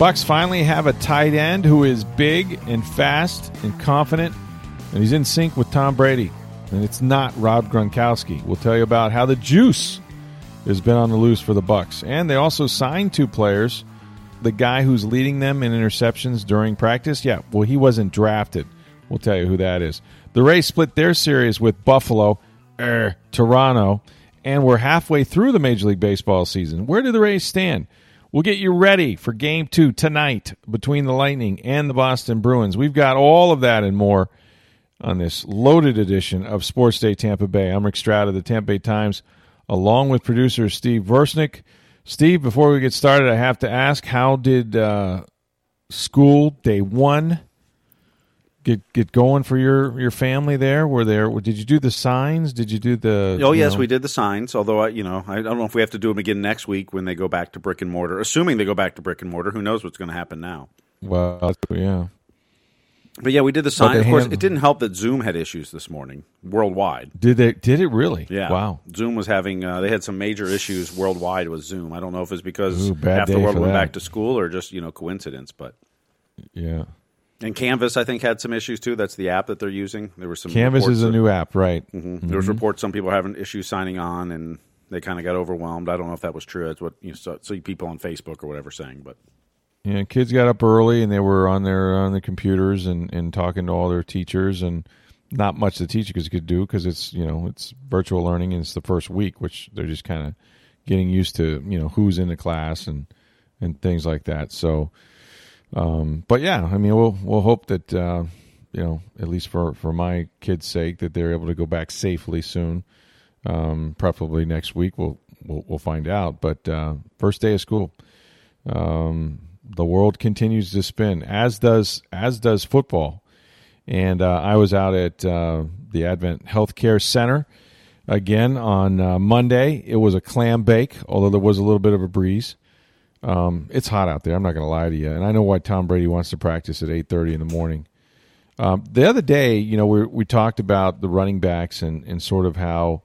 Bucks finally have a tight end who is big and fast and confident, and he's in sync with Tom Brady. And it's not Rob Gronkowski. We'll tell you about how the juice has been on the loose for the Bucks, and they also signed two players. The guy who's leading them in interceptions during practice, yeah, well, he wasn't drafted. We'll tell you who that is. The Rays split their series with Buffalo, er, Toronto, and we're halfway through the Major League Baseball season. Where do the Rays stand? We'll get you ready for game two tonight between the Lightning and the Boston Bruins. We've got all of that and more on this loaded edition of Sports Day Tampa Bay. I'm Rick Stroud of the Tampa Bay Times, along with producer Steve Versnick. Steve, before we get started, I have to ask how did uh, school day one get get going for your your family there? Were there? Did you do the signs? Did you do the? Oh yes, know? we did the signs. Although I, you know, I don't know if we have to do them again next week when they go back to brick and mortar. Assuming they go back to brick and mortar, who knows what's going to happen now? Well, yeah. But yeah, we did the sign. Of course, hand- it didn't help that Zoom had issues this morning worldwide. Did they? Did it really? Yeah. Wow. Zoom was having uh, they had some major issues worldwide with Zoom. I don't know if it's because Ooh, half the world went that. back to school or just you know coincidence. But Yeah. And Canvas, I think, had some issues too. That's the app that they're using. There were some Canvas is a that- new app, right? Mhm. There was reports some people having issues signing on, and they kind of got overwhelmed. I don't know if that was true. That's what you saw, see people on Facebook or whatever saying. But Yeah, kids got up early and they were on their on the computers and, and talking to all their teachers and not much the teachers could do because it's you know it's virtual learning and it's the first week, which they're just kind of getting used to you know who's in the class and and things like that. So, um, but yeah, I mean we'll we'll hope that uh, you know at least for for my kids' sake that they're able to go back safely soon. Um, probably next week we'll we'll, we'll find out. But uh, first day of school um, the world continues to spin as does as does football and uh, i was out at uh, the advent healthcare center again on uh, monday it was a clam bake although there was a little bit of a breeze um, it's hot out there i'm not going to lie to you and i know why tom brady wants to practice at 8.30 in the morning um, the other day you know we, we talked about the running backs and, and sort of how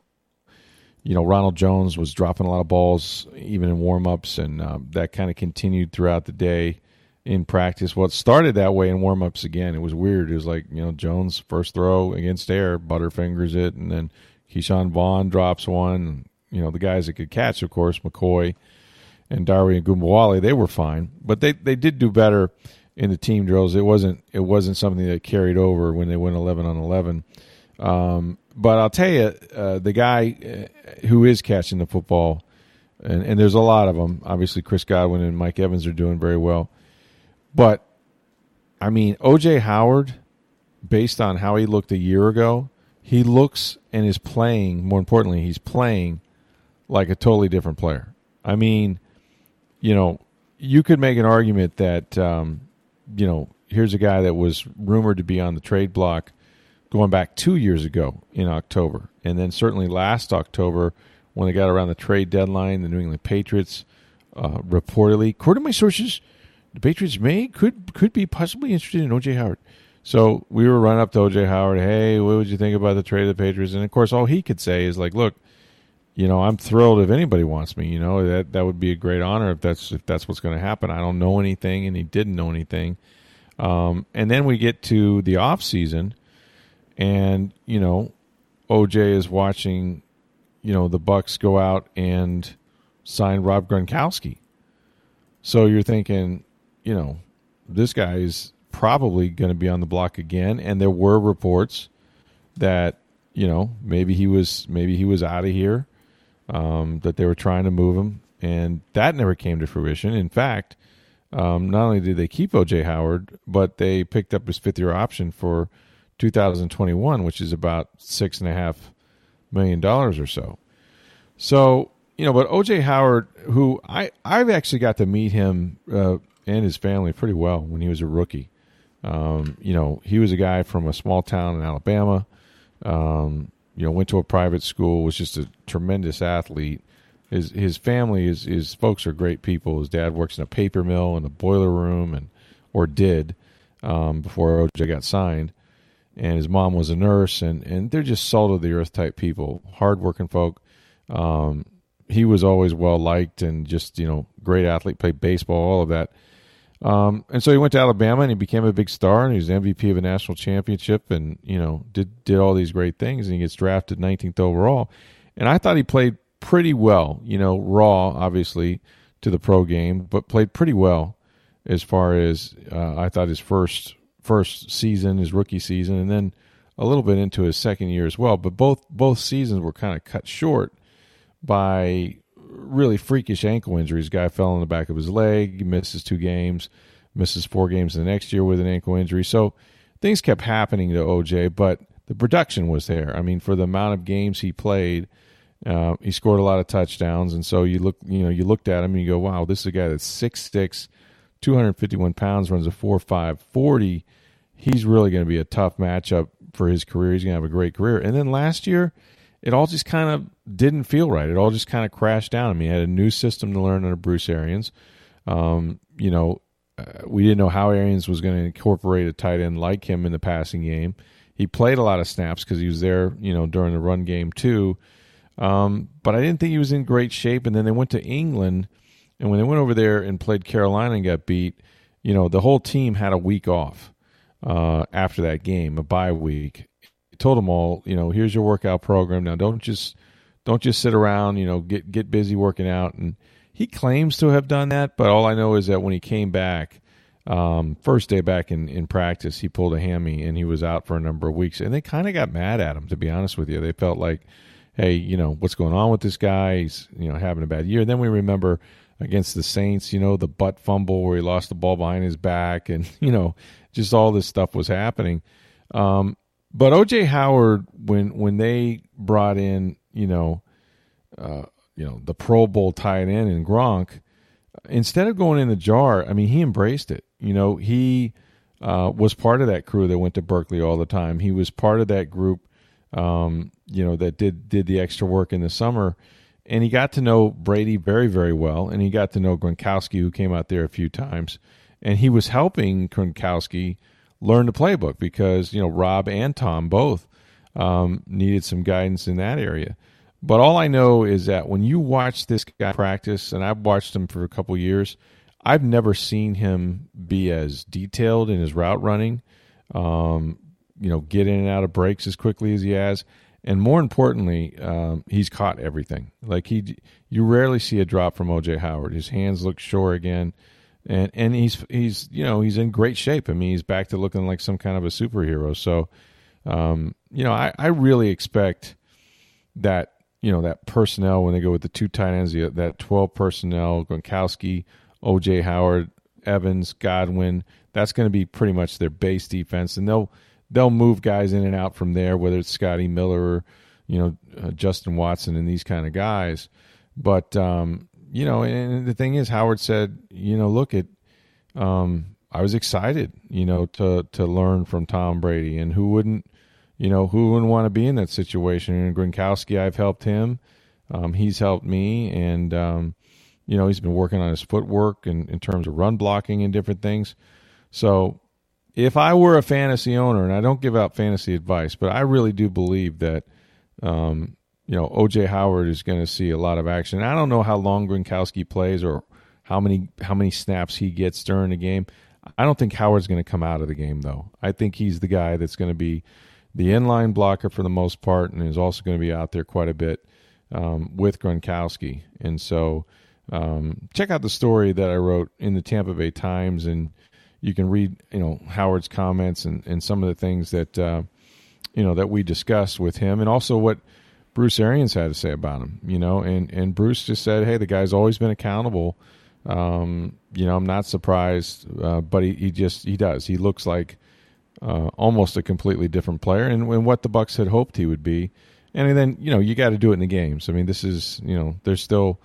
you know, Ronald Jones was dropping a lot of balls even in warm-ups, and um, that kind of continued throughout the day in practice. Well, it started that way in warm-ups again. It was weird. It was like, you know, Jones first throw against air, butterfingers it, and then Ke'Shawn Vaughn drops one. You know, the guys that could catch, of course, McCoy and Darby and Ogunbowale, they were fine, but they they did do better in the team drills. It wasn't it wasn't something that carried over when they went eleven on eleven. Um, but I'll tell you, uh, the guy uh, who is catching the football, and, and there's a lot of them. Obviously, Chris Godwin and Mike Evans are doing very well. But, I mean, O.J. Howard, based on how he looked a year ago, he looks and is playing, more importantly, he's playing like a totally different player. I mean, you know, you could make an argument that, um, you know, here's a guy that was rumored to be on the trade block going back two years ago in October. And then certainly last October when they got around the trade deadline, the New England Patriots uh, reportedly, according to my sources, the Patriots may could could be possibly interested in OJ Howard. So we were running up to OJ Howard. Hey, what would you think about the trade of the Patriots? And of course, all he could say is like, "Look, you know, I'm thrilled if anybody wants me. You know, that that would be a great honor if that's if that's what's going to happen. I don't know anything, and he didn't know anything. Um, and then we get to the off season, and you know, OJ is watching, you know, the Bucks go out and sign Rob Gronkowski. So you're thinking, you know, this guy is probably going to be on the block again. And there were reports that you know maybe he was maybe he was out of here, um, that they were trying to move him, and that never came to fruition. In fact, um, not only did they keep OJ Howard, but they picked up his fifth year option for 2021, which is about six and a half million dollars or so. So you know, but OJ Howard, who I I've actually got to meet him uh, and his family pretty well when he was a rookie. Um, you know, he was a guy from a small town in Alabama. Um, you know, went to a private school, was just a tremendous athlete. His his family, his his folks are great people. His dad works in a paper mill in a boiler room, and or did um, before OJ got signed. And his mom was a nurse, and and they're just salt of the earth type people, hardworking folk. Um, he was always well liked and just you know great athlete, played baseball, all of that. Um, and so he went to Alabama and he became a big star and he was MVP of a national championship and you know did did all these great things and he gets drafted 19th overall. And I thought he played pretty well, you know, raw obviously to the pro game, but played pretty well as far as uh, I thought his first first season, his rookie season, and then a little bit into his second year as well. But both both seasons were kind of cut short by really freakish ankle injuries. Guy fell on the back of his leg, misses two games, misses four games the next year with an ankle injury. So things kept happening to OJ, but the production was there. I mean, for the amount of games he played, uh, he scored a lot of touchdowns, and so you look, you know, you looked at him and you go, "Wow, this is a guy that's six six, two hundred fifty one pounds, runs a four five forty. He's really going to be a tough matchup for his career. He's going to have a great career." And then last year, it all just kind of didn't feel right. It all just kind of crashed down. I mean, I had a new system to learn under Bruce Arians. Um, you know, uh, we didn't know how Arians was going to incorporate a tight end like him in the passing game. He played a lot of snaps because he was there, you know, during the run game too. Um, but I didn't think he was in great shape. And then they went to England, and when they went over there and played Carolina and got beat, you know, the whole team had a week off uh, after that game, a bye week. Told them all, you know, here's your workout program. Now don't just don't just sit around, you know, get get busy working out. And he claims to have done that, but all I know is that when he came back, um, first day back in, in practice, he pulled a hammy and he was out for a number of weeks. And they kind of got mad at him, to be honest with you. They felt like, hey, you know, what's going on with this guy? He's, you know, having a bad year. Then we remember against the Saints, you know, the butt fumble where he lost the ball behind his back and, you know, just all this stuff was happening. Um, but OJ Howard, when when they brought in you know, uh, you know, the Pro Bowl tight end in Gronk, instead of going in the jar, I mean, he embraced it. You know, he uh, was part of that crew that went to Berkeley all the time. He was part of that group, um, you know, that did did the extra work in the summer, and he got to know Brady very very well, and he got to know Gronkowski, who came out there a few times, and he was helping Gronkowski learn the playbook because you know Rob and Tom both um, needed some guidance in that area. But all I know is that when you watch this guy practice, and I've watched him for a couple years, I've never seen him be as detailed in his route running. Um, you know, get in and out of breaks as quickly as he has, and more importantly, um, he's caught everything. Like he, you rarely see a drop from OJ Howard. His hands look sure again, and and he's he's you know he's in great shape. I mean, he's back to looking like some kind of a superhero. So um, you know, I, I really expect that you know that personnel when they go with the two tight ends, that twelve personnel, Gronkowski, OJ Howard, Evans, Godwin. That's going to be pretty much their base defense, and they'll they'll move guys in and out from there, whether it's Scotty Miller or you know uh, Justin Watson and these kind of guys. But um, you know, and the thing is, Howard said, you know, look at um, I was excited, you know, to to learn from Tom Brady, and who wouldn't you know, who wouldn't want to be in that situation? And Gronkowski, I've helped him. Um, he's helped me. And, um, you know, he's been working on his footwork and in terms of run blocking and different things. So if I were a fantasy owner, and I don't give out fantasy advice, but I really do believe that, um, you know, OJ Howard is going to see a lot of action. I don't know how long Gronkowski plays or how many how many snaps he gets during the game. I don't think Howard's going to come out of the game though. I think he's the guy that's going to be the inline blocker for the most part, and is also going to be out there quite a bit um, with Gronkowski. And so, um, check out the story that I wrote in the Tampa Bay Times, and you can read, you know, Howard's comments and, and some of the things that uh, you know that we discussed with him, and also what Bruce Arians had to say about him. You know, and and Bruce just said, "Hey, the guy's always been accountable." Um, you know, I'm not surprised, uh, but he, he just he does. He looks like uh, almost a completely different player, and, and what the Bucks had hoped he would be. and then you know you got to do it in the games. I mean, this is you know they're still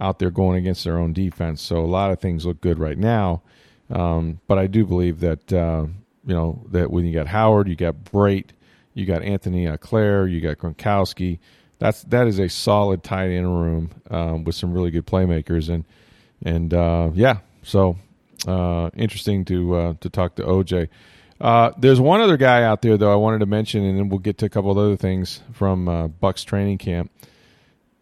out there going against their own defense, so a lot of things look good right now. Um, but I do believe that uh, you know that when you got Howard, you got Brate, you got Antony Auclair, you got Gronkowski. That's that is a solid tight end room um, with some really good playmakers, and and uh, yeah, so uh, interesting to uh, to talk to OJ. Uh, there's one other guy out there though I wanted to mention, and then we'll get to a couple of other things from uh, Bucks training camp.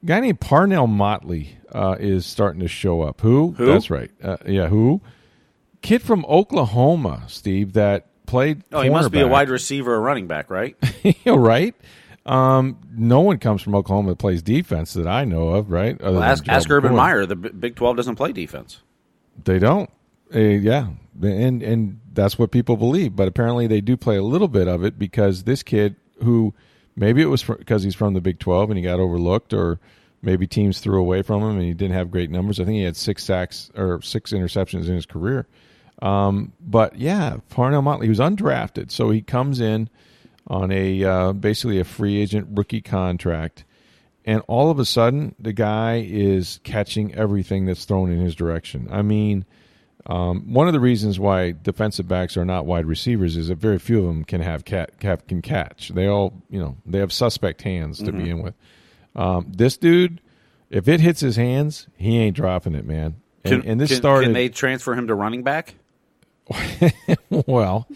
A guy named Parnell Motley uh, is starting to show up. Who? Who? That's right. Uh, yeah, who? Kid from Oklahoma, Steve, that played. Oh, he must be a wide receiver or running back, right? Right. Um, no one comes from Oklahoma that plays defense that I know of, right? Other Well, ask, ask Urban. Meyer. The Big Twelve doesn't play defense. They don't. Uh, yeah, and and that's what people believe. But apparently, they do play a little bit of it because this kid, who maybe it was because he's from the Big Twelve and he got overlooked, or maybe teams threw away from him and he didn't have great numbers. I think he had six sacks or six interceptions in his career. Um, but yeah, Parnell Motley, he was undrafted, so he comes in on a uh, basically a free agent rookie contract, and all of a sudden the guy is catching everything that's thrown in his direction. I mean, um, one of the reasons why defensive backs are not wide receivers is that very few of them can have cat have, can catch. They all you know they have suspect hands to begin with. Um, this dude, if it hits his hands, he ain't dropping it, man. And, Can, and this can- started. Can they transfer him to running back? well,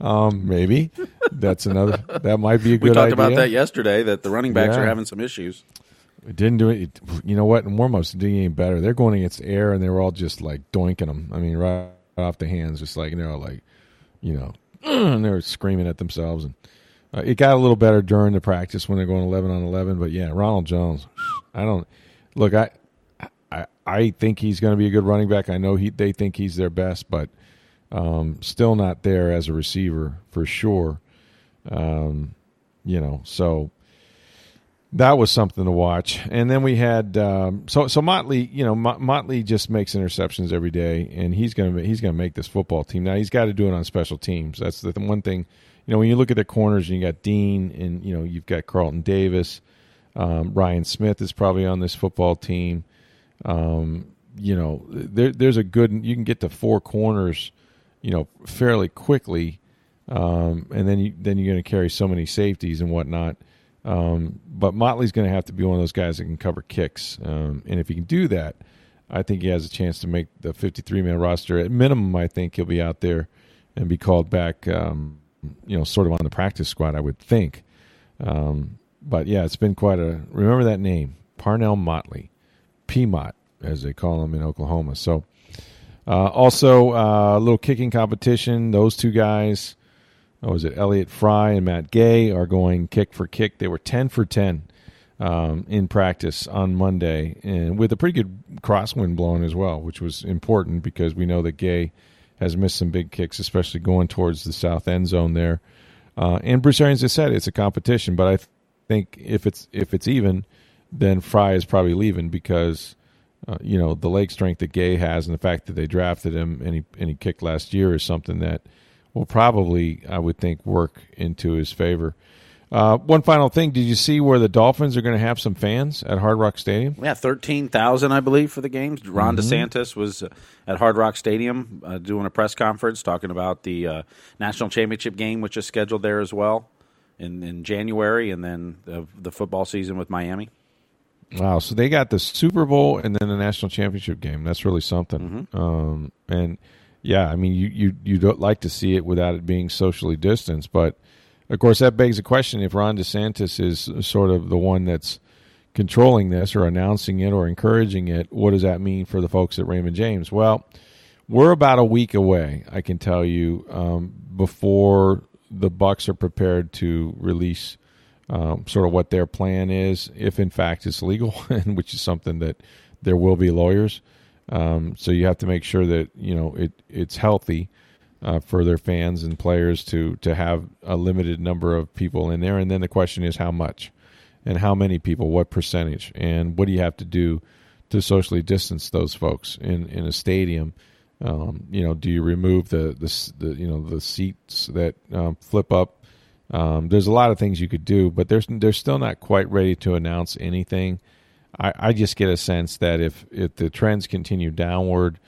um, maybe that's another. That might be a good We talked idea. about that yesterday. That the running backs Yeah. are having some issues. It didn't do it. You know what? In warm-ups, it didn't any better. They're going against air, and they were all just like doinking them. I mean, right off the hands, just like you know, like you know, and they were screaming at themselves. And uh, it got a little better during the practice when they're going eleven on eleven. But yeah, Ronald Jones. I don't look. I I I think he's going to be a good running back. I know he they think he's their best, but um, still not there as a receiver for sure. Um, you know, so that was something to watch. And then we had um, so so Motley. You know, Mot- Motley just makes interceptions every day, and he's gonna he's gonna make this football team. Now he's got to do it on special teams. That's the one thing. You know, when you look at the corners, and you got Dean, and you know you've got Carlton Davis. Um, Ryan Smith is probably on this football team. Um, you know, there, there's a good. You can get to four corners, you know, fairly quickly, um, and then you then you're going to carry so many safeties and whatnot. Um, but Motley's going to have to be one of those guys that can cover kicks, um, and if he can do that, I think he has a chance to make the 53 man roster. At minimum, I think he'll be out there and be called back. Um, you know, sort of on the practice squad, I would think. Um, but yeah, it's been quite a. Remember that name, Parnell Motley, PMOT, as they call him in Oklahoma. So, uh, also uh, a little kicking competition. Those two guys, what was it? Elliott Fry and Matt Gay are going kick for kick. They were ten for ten um, in practice on Monday, and with a pretty good crosswind blowing as well, which was important because we know that Gay has missed some big kicks, especially going towards the south end zone there. Uh, and Bruce Arians has said it's a competition, but I th- think if it's if it's even, then Fry is probably leaving because uh, you know the leg strength that Gay has and the fact that they drafted him and he and he kicked last year is something that will probably I would think work into his favor. Uh, one final thing: Did you see where the Dolphins are going to have some fans at Hard Rock Stadium? Yeah, thirteen thousand, I believe, for the games. Ron Mm-hmm. DeSantis was uh, at Hard Rock Stadium uh, doing a press conference talking about the uh, national championship game, which is scheduled there as well in, in January, and then the, the football season with Miami. Wow! So they got the Super Bowl and then the national championship game. That's really something. Um, and yeah, I mean, you you you don't like to see it without it being socially distanced, but of course that begs the question: if Ron DeSantis is sort of the one that's controlling this or announcing it or encouraging it, what does that mean for the folks at Raymond James? Well, we're about a week away. I can tell you um, before the Bucks are prepared to release um, sort of what their plan is, if in fact it's legal, which is something that there will be lawyers. Um, so you have to make sure that you know it it's healthy uh, for their fans and players to to have a limited number of people in there, and then the question is how much, and how many people, what percentage, and what do you have to do to socially distance those folks in in a stadium. Um, you know, do you remove the, the the you know the seats that um, flip up Um, there's a lot of things you could do, but there's they're still not quite ready to announce anything. I, I just get a sense that if if the trends continue downward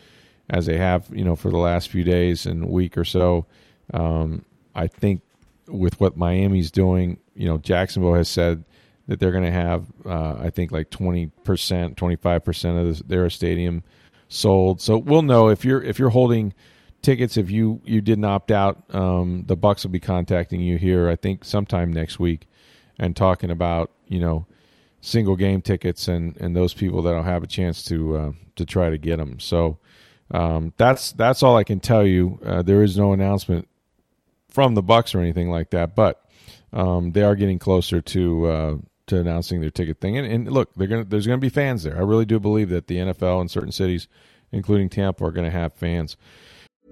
as they have, you know, for the last few days and week or so, um, I think with what Miami's doing, you know, Jacksonville has said that they're going to have, uh, I think, like twenty percent, twenty five percent of their stadium sold. So we'll know if you're if you're holding tickets. If you you didn't opt out, um, the Bucks will be contacting you here. I think sometime next week, and talking about you know single game tickets and and those people that'll have a chance to uh, to try to get them. So um, that's that's all I can tell you. Uh, there is no announcement from the Bucks or anything like that, but um, they are getting closer to uh, to announcing their ticket thing. And, and look, gonna there's going to be fans there. I really do believe that the NFL in certain cities, including Tampa, are going to have fans.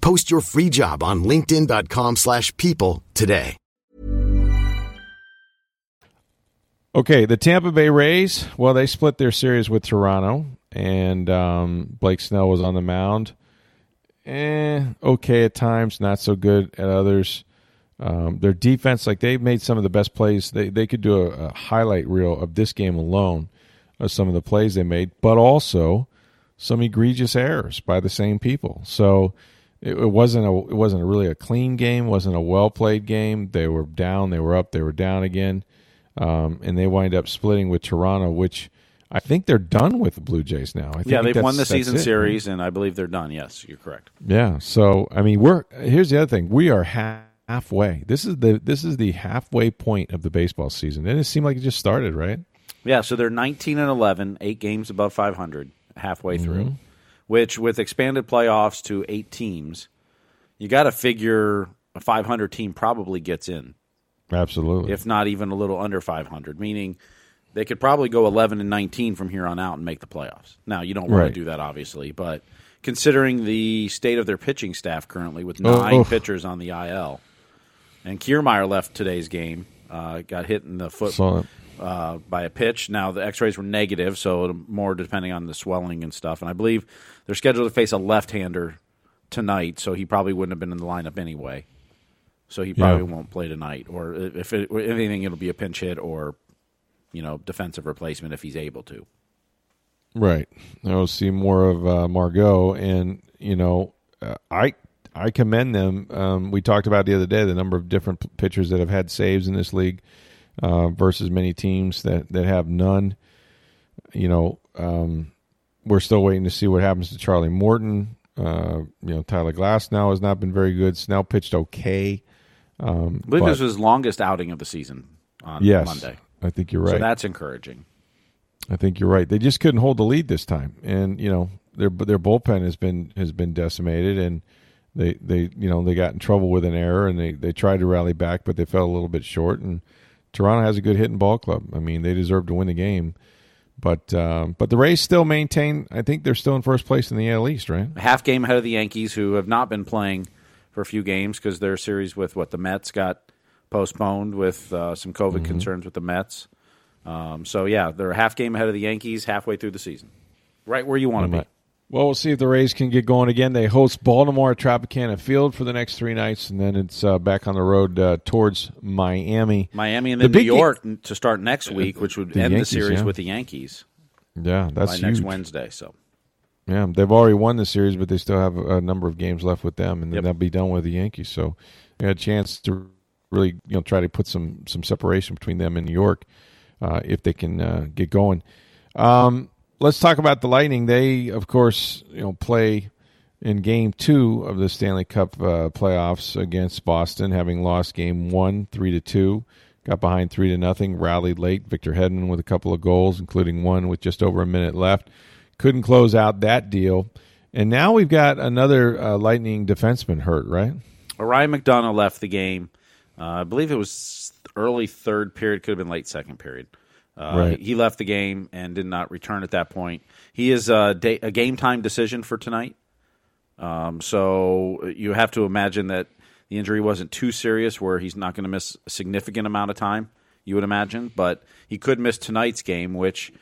Post your free job on linkedin.com/people slash people today. Okay, the Tampa Bay Rays. Well, they split their series with Toronto, and um, Blake Snell was on the mound. Eh, okay at times, not so good at others. Um, their defense, like they made some of the best plays. They they could do a, a highlight reel of this game alone of some of the plays they made, but also some egregious errors by the same people. So it, it wasn't a it wasn't a really a clean game. wasn't a well played game. They were down, they were up, they were down again, um, and they wind up splitting with Toronto, which I think they're done with the Blue Jays now. I think Yeah, they've won the season it. series, and I believe they're done. Yes, you're correct. Yeah. So I mean, we're here's the other thing. We are half, halfway. This is the this is the halfway point of the baseball season. Didn't it seem like it just started, right? Yeah, so they're 19 and 11, eight games above 500 halfway through, which with expanded playoffs to eight teams, you got to figure a 500 team probably gets in, Absolutely. if not even a little under 500, meaning they could probably go 11 and 19 from here on out and make the playoffs. Now, you don't want Right. to do that, obviously, but considering the state of their pitching staff currently with Oh, nine oof. pitchers on the IL, and Kiermaier left today's game, uh, got hit in the foot uh, by a pitch. Now the X-rays were negative, so more depending on the swelling and stuff. And I believe they're scheduled to face a left-hander tonight, so he probably wouldn't have been in the lineup anyway. So he probably Yeah. won't play tonight, or if, it, if anything, it'll be a pinch hit or you know defensive replacement if he's able to. Right. I will see more of uh, Margot, and you know, uh, I I commend them. Um, we talked about the other day the number of different p- pitchers that have had saves in this league uh, versus many teams that that have none. You know, um, we're still waiting to see what happens to Charlie Morton. Uh, you know, Tyler Glasnow has not been very good. Snell pitched okay. Um, I believe but- this was his longest outing of the season on yes, Monday, I think you're right. so that's encouraging. I think you're right. They just couldn't hold the lead this time, and you know their their bullpen has been has been decimated, and they they you know they got in trouble with an error, and they they tried to rally back, but they fell a little bit short. And Toronto has a good hitting ball club. I mean, they deserve to win the game, but um, but the Rays still maintain. I think they're still in first place in the AL East, right? a half game ahead of the Yankees, who have not been playing for a few games because their series with what the Mets got postponed with uh, some COVID Mm-hmm. concerns with the Mets. Um, so yeah, they're a half game ahead of the Yankees, halfway through the season, right where you want to be. Well, we'll see if the Rays can get going again. They host Baltimore at Tropicana Field for the next three nights, and then it's uh, back on the road uh, towards Miami. Miami and The then New York n- to start next week, which would The end Yankees, the series yeah. with the Yankees Yeah, that's by huge. next Wednesday. So Yeah, they've already won the series, but they still have a number of games left with them, and then Yep. they'll be done with the Yankees. So a chance to really, you know, try to put some some separation between them and New York uh, if they can uh, get going. Um, let's talk about the Lightning. They, of course, you know, play in Game Two of the Stanley Cup uh, playoffs against Boston, having lost Game One three to two. Got behind three to nothing, rallied late. Victor Hedman with a couple of goals, including one with just over a minute left couldn't close out that deal. And now we've got another uh, Lightning defenseman hurt, right? Ryan McDonagh left the game. Uh, I believe it was early third period, could have been late second period. Uh, Right. He left the game and did not return at that point. He is a, day, a game time decision for tonight. Um, so you have to imagine that the injury wasn't too serious, where he's not going to miss a significant amount of time. You would imagine, but he could miss tonight's game, which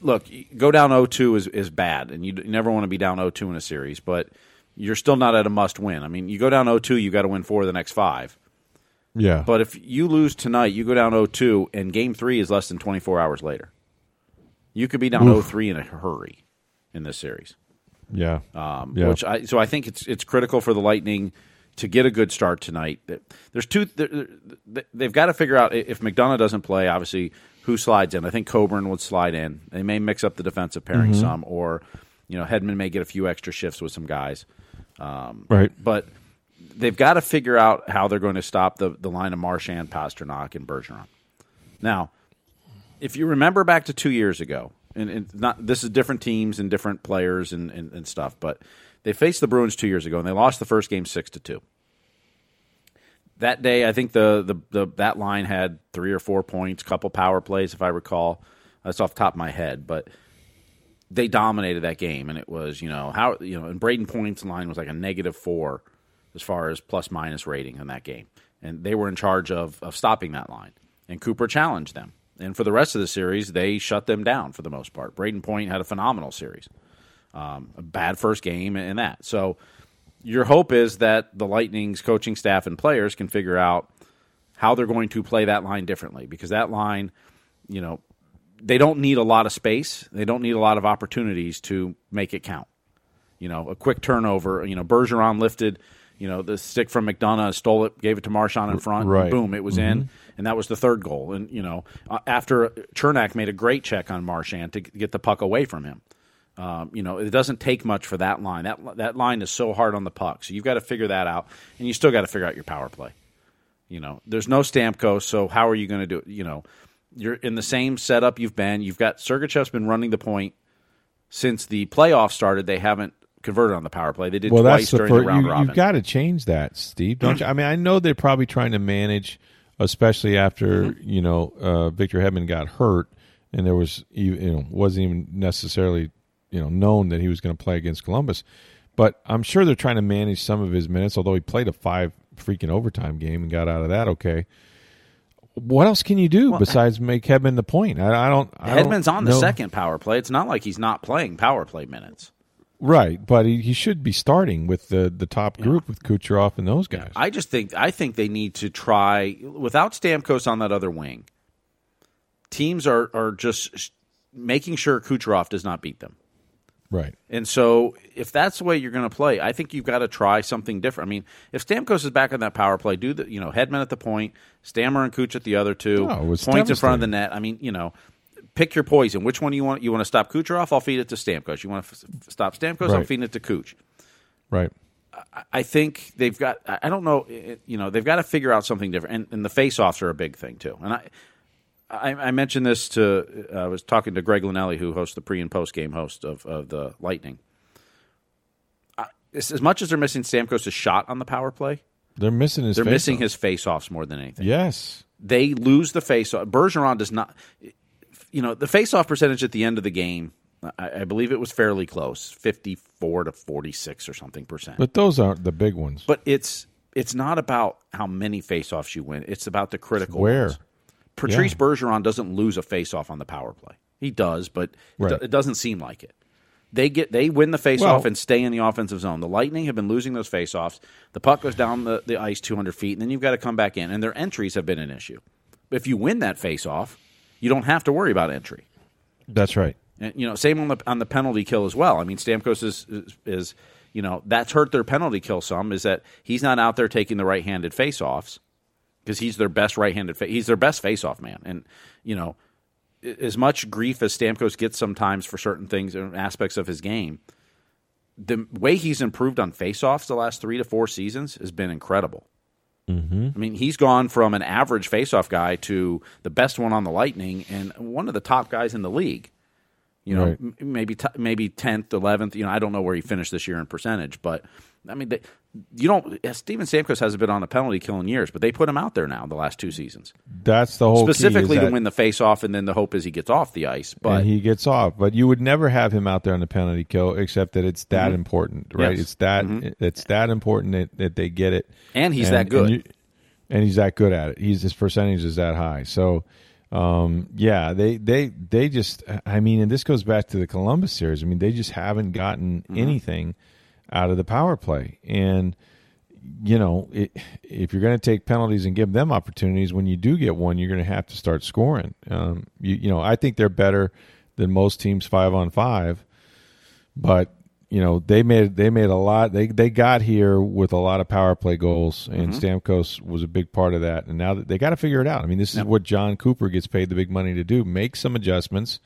look, go down 0-2 is, is bad, and you, never want to be down 0-2 in a series, but you're still not at a must win. I mean, you go down 0-2, you got to win four of the next five. Yeah. But if you lose tonight, you go down 0-2, and game three is less than 24 hours later. You could be down 0-3 in a hurry in this series. yeah. Um, Yeah. Which I, so I think it's it's critical for the Lightning to get a good start tonight. There's two. They've got to figure out if McDonagh doesn't play. Obviously, who slides in? I think Coburn would slide in. They may mix up the defensive pairing Mm-hmm. some, or you know, Hedman may get a few extra shifts with some guys. right. But they've got to figure out how they're going to stop the, the line of Marchand, Pastrnak, and Bergeron. Now, if you remember back to two years ago, and, and not this is different teams and different players and, and, and stuff, but they faced the Bruins two years ago and they lost the first game six to two. That day, I think the, the, the that line had three or four points, couple power plays, if I recall. That's off the top of my head, but they dominated that game, and it was you know how you know and Brayden Point's line was like a negative four as far as plus minus rating in that game, and they were in charge of of stopping that line, and Cooper challenged them, and for the rest of the series they shut them down for the most part. Brayden Point had a phenomenal series, um, a bad first game and that. So your hope is that the Lightning's coaching staff and players can figure out how they're going to play that line differently because that line, you know, they don't need a lot of space. They don't need a lot of opportunities to make it count. You know, a quick turnover. You know, Bergeron lifted, you know, the stick from McDonagh, stole it, gave it to Marchand in front. Right. Boom, it was in, and that was the third goal. And you know, uh, after Cernak made a great check on Marchand to get the puck away from him. Um, you know, it doesn't take much for that line. That that line is so hard on the puck, so you've got to figure that out, and you still got to figure out your power play. You know, there's no Stamkos, so how are you going to do it? You know, you're in the same setup you've been. You've got Sergachev's been running the point since the playoffs started. They haven't converted on the power play. They did well, twice that's the during first. the round you, robin. You've got to change that, Steve. Don't you? I mean, I know they're probably trying to manage, especially after Mm-hmm. you know uh, Victor Hedman got hurt, and there was you you know wasn't even necessarily you know known that he was going to play against Columbus. But I'm sure they're trying to manage some of his minutes. Although he played a five freaking overtime game and got out of that okay. What else can you do besides make Hedman the point? I, I don't. I don't Hedman's on the know. second power play. It's not like he's not playing power play minutes. Right? But he, he should be starting with the the top group with Kucherov and those guys. I just think I think they need to try without Stamkos on that other wing. Teams are are just sh- making sure Kucherov does not beat them. right. And so, if that's the way you're going to play, I think you've got to try something different. I mean, if Stamkos is back on that power play, do the you know Hedman at the point, Stammer and Cooch at the other two, No, points in front of the net. I mean, you know, pick your poison. Which one do you want? You want to stop Kucherov? I'll feed it to Stamkos. You want to f- stop Stamkos? I'm feeding it to Cooch. Right. I think they've got. I don't know. it- You know, they've got to figure out something different, and, and the face-offs are a big thing too. And I, I, I mentioned this to. uh, I was talking to Greg Linnelli, who hosts the pre and post game host of, of the Lightning. I, as much as they're missing Stamkos' shot on the power play, They're missing his. they're missing face-off. his face-offs more than anything. Yes. They lose the face-off. Bergeron does not. You know, the face-off percentage at the end of the game. I, I believe it was fairly close, fifty-four to forty-six or something percent. But those aren't the big ones. But it's it's not about how many faceoffs you win. It's about the critical Where? ones. Patrice Yeah. Bergeron doesn't lose a faceoff on the power play. He does, but it, Right. do- it doesn't seem like it. They get they win the faceoff Well- and stay in the offensive zone. The Lightning have been losing those faceoffs. The puck goes down the, the ice 200 feet, and then you've got to come back in. And their entries have been an issue. If you win that faceoff, you don't have to worry about entry. That's right. And, you know, same on the on the penalty kill as well. I mean, Stamkos is, is is you know that's hurt their penalty kill some. Is that he's not out there taking the right-handed face-offs because he's their best right-handed. Fa- he's their best face-off man. And you know, as much grief as Stamkos gets sometimes for certain things and aspects of his game, the way he's improved on face-offs the last three to four seasons has been incredible. Mm-hmm. I mean, he's gone from an average face-off guy to the best one on the Lightning and one of the top guys in the league You know, Right. m- maybe t- maybe tenth, eleventh. You know, I don't know where he finished this year in percentage, but I mean, they, you don't. Steven Stamkos hasn't been on a penalty kill in years, but they put him out there now the last two seasons, That's the whole specifically to win the face off, and then the hope is he gets off the ice. But and he gets off. But you would never have him out there on the penalty kill, except that it's that important, right? Mm-hmm. Yes. It's that Mhm. it's that important that, that they get it, And he's that good. And, you- and he's that good at it. He's his percentage is that high. So, um, yeah, they they they just. I mean, and this goes back to the Columbus series. I mean, they just haven't gotten Mm-hmm. anything out of the power play, and you know, it, if you're going to take penalties and give them opportunities, when you do get one, you're going to have to start scoring. Um, you, you know, I think they're better than most teams five on five, but you know they made they made a lot. They they got here with a lot of power play goals, and Stamkos was a big part of that. And now that they got to figure it out. I mean, this is what Jon Cooper gets paid the big money to do: make some adjustments.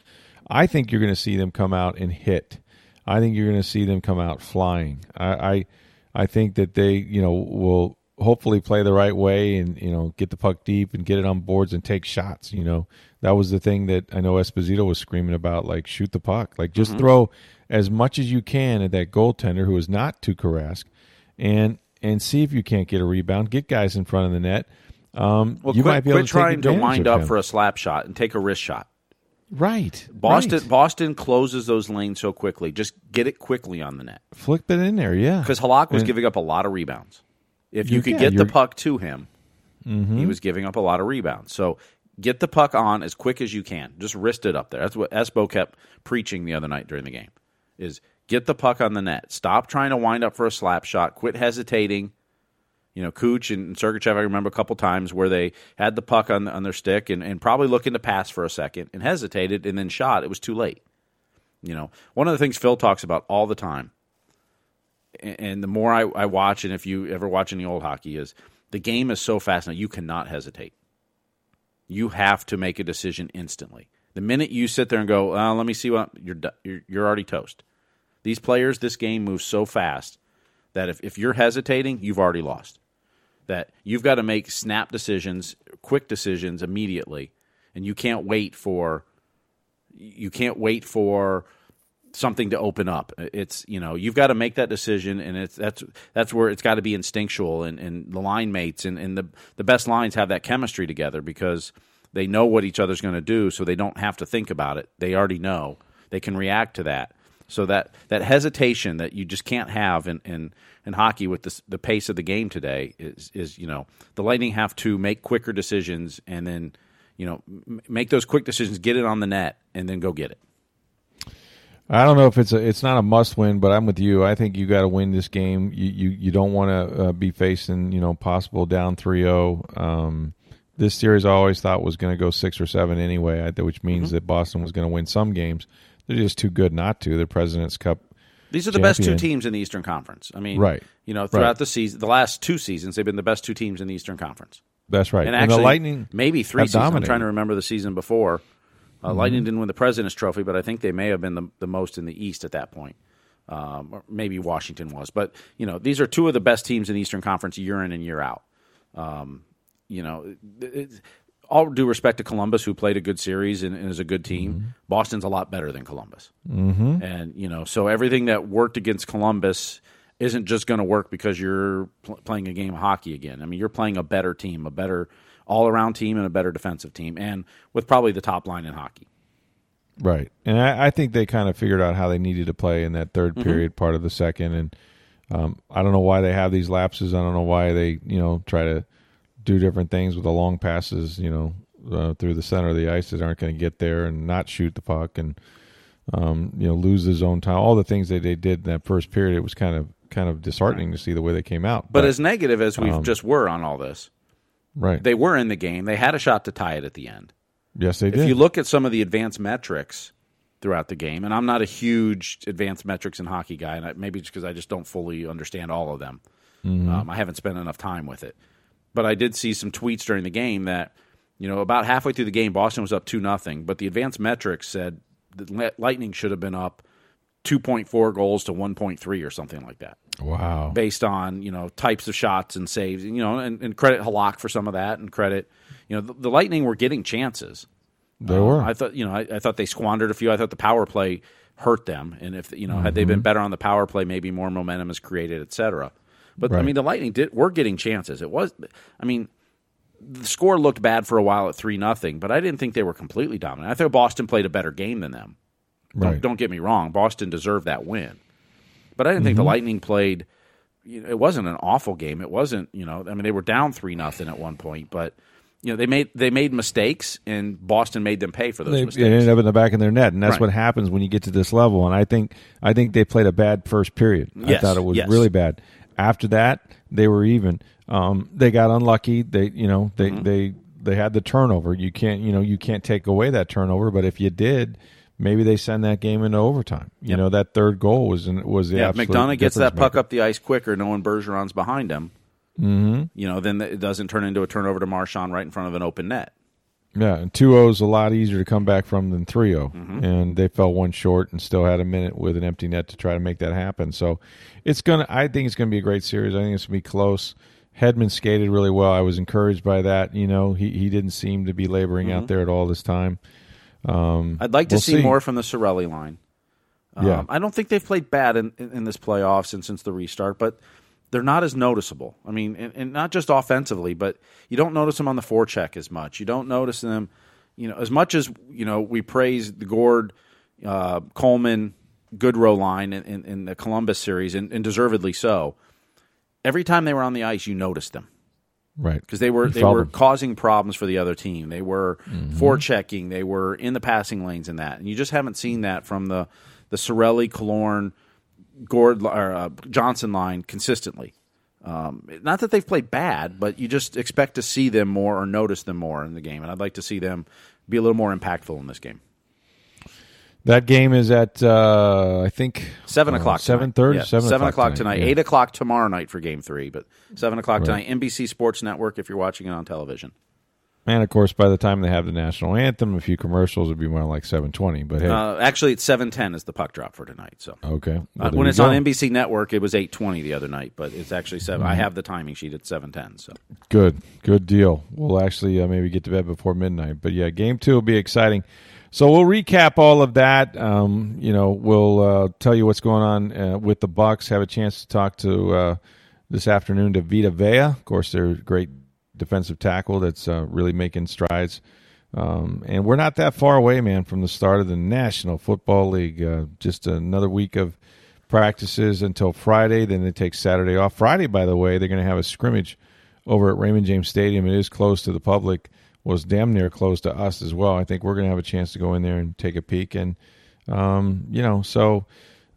I think you're going to see them come out and hit. I think you're going to see them come out flying. I, I I think that they you know will hopefully play the right way and you know get the puck deep and get it on boards and take shots. You know that was the thing that I know Esposito was screaming about, like shoot the puck, like just throw as much as you can at that goaltender who is not Tuukka Rask, and and see if you can't get a rebound, get guys in front of the net. Um, well, you quit, might be able quit to trying to wind up him. for a slap shot and take a wrist shot. Right. Boston right. Boston closes those lanes so quickly. Just get it quickly on the net flick it in there, yeah. because Halak was And- giving up a lot of rebounds. If you, You- could yeah, get the you're- Mm-hmm. puck to him, he was giving up a lot of rebounds. So get the puck on as quick as you can. Just wrist it up there. That's what Espo kept preaching the other night during the game. Is get the puck on the net. Stop trying to wind up for a slap shot. Quit hesitating. You know, Cooch and Sergachev, I remember a couple times where they had the puck on, on their stick and, and probably looking to pass for a second and hesitated and then shot. It was too late. You know, one of the things Phil talks about all the time, and, the more I, I watch, and if you ever watch any old hockey, is the game is so fast now you cannot hesitate. You have to make a decision instantly. The minute you sit there and go, uh, "Let me see what," you're, you're you're already toast. These players, this game moves so fast that if, if you're hesitating, you've already lost. That you've got to make snap decisions, quick decisions immediately, and you can't wait for you can't wait for something to open up. It's you know you've got to make that decision, and it's that's that's where it's got to be instinctual, and, and the line mates and, and the the best lines have that chemistry together because they know what each other's going to do, so they don't have to think about it. They already know they can react to that. So that that hesitation that you just can't have in in, in hockey with the the pace of the game today is is you know the Lightning have to make quicker decisions and then you know m- make those quick decisions, get it on the net, and then go get it. I don't know if it's a it's not a must win, but I'm with you. I think you got to win this game. You you, you don't want to uh, be facing you know possible down 3-0. Um, this series I always thought was going to go six or seven anyway, which means that Boston was going to win some games. They're just too good not to. The President's Cup. These are the best two teams in the Eastern Conference. I mean, Right. You know, throughout Right. the season, the last two seasons, they've been the best two teams in the Eastern Conference. That's right. And actually, the Lightning maybe three seasons. I'm trying to remember the season before. Uh, Lightning didn't win the President's Trophy, but I think they may have been the, the most in the East at that point. Um, or maybe Washington was, but you know, these are two of the best teams in the Eastern Conference year in and year out. Um, you know, it, it- all due respect to Columbus, who played a good series and, and is a good team. Mm-hmm. Boston's a lot better than Columbus, mm-hmm. and you know, so everything that worked against Columbus isn't just going to work because you're pl- playing a game of hockey again. I mean, you're playing a better team, a better all-around team, and a better defensive team, and with probably the top line in hockey. Right, and I, I think they kind of figured out how they needed to play in that 3rd period, part of the second, and um, I don't know why they have these lapses. I don't know why they, you know, try to do different things with the long passes, you know, uh, through the center of the ice that aren't going to get there and not shoot the puck and, um, you know, lose the zone time. All the things that they did in that first period, it was kind of kind of disheartening to see the way they came out. But, as negative as we um, just were on all this, right, they were in the game. They had a shot to tie it at the end. yes, they did. If you look at some of the advanced metrics throughout the game, and I'm not a huge advanced metrics and hockey guy, and I, maybe just because I just don't fully understand all of them. Um, I haven't spent enough time with it, but I did see some tweets during the game that you know about halfway through the game, Boston was up two nothing, but the advanced metrics said the Lightning should have been up 2.4 goals to 1.3 or something like that wow, based on you know types of shots and saves. You know, and, and credit Halak for some of that, and credit you know the, the Lightning were getting chances, They Uh, were. I thought you know I, I thought they squandered a few. I thought the power play hurt them, and if you know had they been better on the power play, maybe more momentum is created, et cetera. But I mean, the Lightning did were getting chances. It was, I mean, the score looked bad for a while at three nothing, but I didn't think they were completely dominant. I thought Boston played a better game than them. Right. Don't, don't get me wrong, Boston deserved that win, but I didn't think Mm-hmm. the Lightning played. You know, it wasn't an awful game. It wasn't. You know, I mean, they were down three nothing at one point, but you know they made they made mistakes, and Boston made them pay for those they, mistakes. it ended up in the back of their net, and that's Right. what happens when you get to this level. And I think I think they played a bad first period. I thought it was yes. really bad. After that, they were even. Um, they got unlucky. They you know they Mm-hmm. they they had the turnover. You can't you know you can't take away that turnover. But if you did, maybe they send that game into overtime. You Yep. know that third goal was in, was the yeah, McDonagh gets that puck maker. up the ice quicker, knowing Bergeron's behind him. Mm-hmm. You know, then it doesn't turn into a turnover to Marchand right in front of an open net. Yeah, and 2 is a lot easier to come back from than 3 0. Mm-hmm. And they fell one short and still had a minute with an empty net to try to make that happen. So it's going to, I think it's going to be a great series. I think it's going to be close. Hedman skated really well. I was encouraged by that. You know, he, he didn't seem to be laboring Mm-hmm. out there at all this time. I'd like to We'll see, see. more from the Cirelli line. Um, Yeah. I don't think they've played bad in, in, in this playoffs and since the restart, but they're not as noticeable. I mean, and, and not just offensively, but you don't notice them on the forecheck as much. You don't notice them, you know, as much as you know we praise the Gourde, uh, Coleman, Goodrow line in, in, in the Columbus series, and, and deservedly so. Every time they were on the ice, you noticed them Right. because they were You they were them. causing problems for the other team. They were Mm-hmm. forechecking. They were in the passing lanes and that. And you just haven't seen that from the the Cirelli, Killorn, Gourde or uh, Johnson line consistently. Um, not that they've played bad, but you just expect to see them more or notice them more in the game. And I'd like to see them be a little more impactful in this game. That game is at, uh, I think, Seven uh, o'clock. Seven tonight. thirty. Yeah, Seven, o'clock tonight. yeah. Eight o'clock tomorrow night for Game Three, but seven o'clock Right. tonight. NBC Sports Network if you're watching it on television. And of course, by the time they have the national anthem, a few commercials would be more like seven twenty. But hey, Uh, actually, it's seven ten is the puck drop for tonight. So okay. Uh, Well, there when it's on. NBC Network, it was eight twenty the other night, but it's actually 7 Mm-hmm. I have the timing sheet at seven ten. So Good, good deal. We'll actually uh, maybe get to bed before midnight. But yeah, game two will be exciting. So we'll recap all of that. Um, you know, we'll uh, tell you what's going on uh, with the Bucks. Have a chance to talk to uh, this afternoon to Vita Vea. Of course, they're great defensive tackle that's uh, really making strides. Um, and we're not that far away, man, from the start of the National Football League. Uh, just another week of practices until Friday. Then they take Saturday off. Friday, by the way, they're going to have a scrimmage over at Raymond James Stadium. It is closed to the public. Was damn near closed to us as well. I think we're going to have a chance to go in there and take a peek. And um, you know, so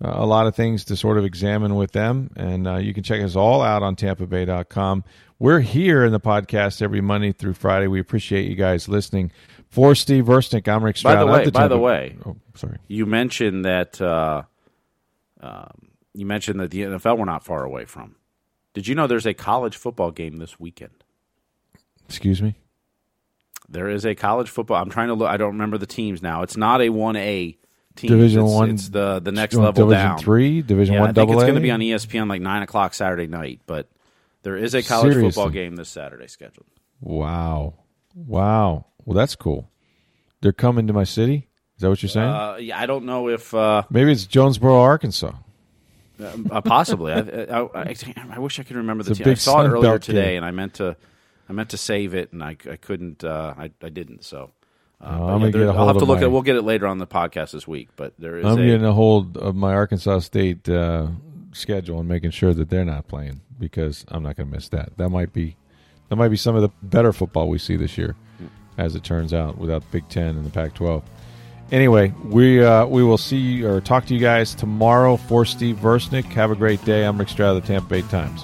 uh, a lot of things to sort of examine with them. And uh, you can check us all out on TampaBay.com. We're here in the podcast every Monday through Friday. We appreciate you guys listening. For Steve Versnick, I'm Rick Stroud. By the way- of by the way- oh, sorry. you mentioned that uh, um, you mentioned that the NFL we're not far away from. Did you know there's a college football game this weekend? Excuse me. There is a college football. I'm trying to look. I don't remember the teams now. It's not a one A team. Division it's, one- It's the the next level Division down. three, Division yeah, one, I think it's going to be on ESPN like nine o'clock Saturday night. But there is a college Seriously? football game this Saturday scheduled. Wow, wow. Well, that's cool. They're coming to my city. Is that what you're saying? Uh, yeah, I don't know if uh, Maybe it's Jonesboro, Arkansas. uh, possibly. I, I, I, I wish I could remember the It's team. I saw it earlier today, game. and I meant to I meant to save it, and I, I couldn't. Uh, I, I didn't. So. Uh, but I'm yeah, gonna there- get a I'll hold have to look my- at. We'll get it later on the podcast this week. But there is I'm a, getting a hold of my Arkansas State uh, schedule and making sure that they're not playing because I'm not going to miss that. That might be that might be some of the better football we see this year, as it turns out, without the Big Ten and the Pac-12. Anyway, we uh, we will see or talk to you guys tomorrow for Steve Versnick. Have a great day. I'm Rick Stroud of the Tampa Bay Times.